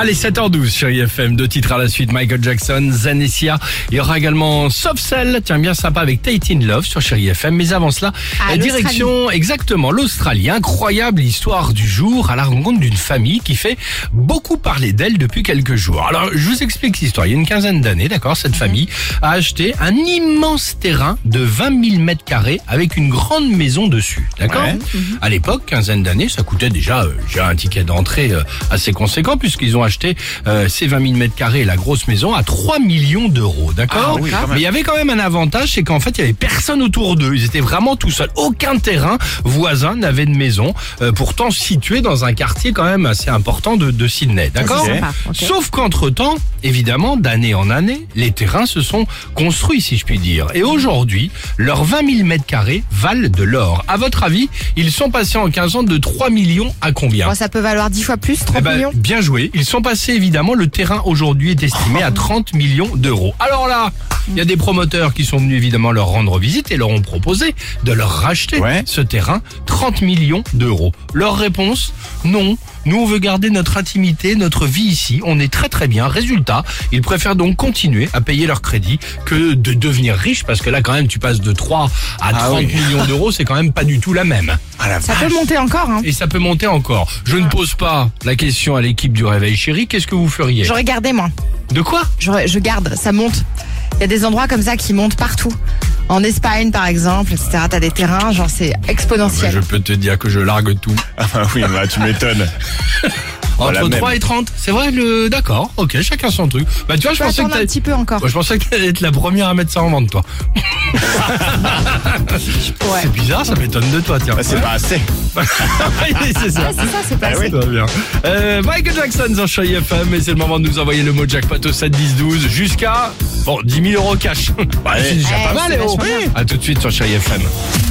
Allez, 7h12 sur IFM, deux titres à la suite, Michael Jackson, Zanessia. Il y aura également Soft Cell, tiens bien sympa avec Tate in Love sur Chéri FM. Mais avant cela, Ah, la direction, exactement, l'Australie. Incroyable histoire du jour à la rencontre d'une famille qui fait beaucoup parler d'elle depuis quelques jours. Alors, je vous explique l'histoire. Il y a une quinzaine d'années, d'accord, cette famille a acheté un immense terrain de 20 000 mètres carrés avec une grande maison dessus, d'accord À l'époque, quinzaine d'années, ça coûtait déjà euh, un ticket d'entrée euh, assez conséquent puisqu'ils ont acheté euh, ces 20 000 mètres carrés et la grosse maison à 3 millions d'euros, d'accord Ah oui. Mais il y avait quand même un avantage, c'est qu'en fait, il y avait personne autour d'eux. Ils étaient vraiment tout seuls. Aucun terrain voisin n'avait de maison, euh, pourtant situé dans un quartier quand même assez important de, de Sydney, d'accord. Sauf qu'entre-temps, évidemment, d'année en année, les terrains se sont construits, si je puis dire. Et aujourd'hui, leurs 20 000 mètres carrés valent de l'or. À votre avis, ils sont passés en 15 ans de 3 millions à combien Bon, ça peut valoir 10 fois plus, 30 eh ben, millions? bien joué. Ils sont passés évidemment. Le terrain aujourd'hui est estimé à 30 millions d'euros. Alors là, il y a des promoteurs qui sont venus évidemment leur rendre visite et leur ont proposé de leur racheter Ouais. ce terrain 30 millions d'euros. Leur réponse non. Nous, on veut garder notre intimité, notre vie ici. On est très très bien. Résultat, ils préfèrent donc continuer à payer leur crédit que de devenir riches parce que là, quand même, tu passes de 3 à 30 oui. millions d'euros. C'est quand même pas du tout la même. Ah la Ça vache. peut monter encore. Hein. Et ça peut monter encore. Je ne pose pas la question à l'équipe du Réveil Chéri. Qu'est-ce que vous feriez J'aurais gardé, moi. De quoi J'aurais- Je garde, ça monte. Il y a des endroits comme ça qui montent partout. En Espagne, par exemple, etc. T'as des terrains, genre c'est exponentiel. Je peux te dire que je largue tout. Ah oui, bah, tu m'étonnes. Voilà, Entre même. 3 et 30. C'est vrai, le d'accord. Ok, chacun son truc. Bah tu vois, je peux pensais que attendre un t'allais- petit peu encore. Je pensais que t'allais être la première à mettre ça en vente, toi. Ouais. C'est bizarre, ça m'étonne de toi, tiens. Bah, c'est pas assez. C'est ça. Ouais, c'est ça, c'est pas Très bien. Euh, Michael Jackson sur Chérie FM et c'est le moment de nous envoyer le mot jackpot au 7 10 12 jusqu'à bon 10 000 euros cash. Bah, c'est déjà pas mal, les vachement bien. À tout de suite sur Chérie FM. Et.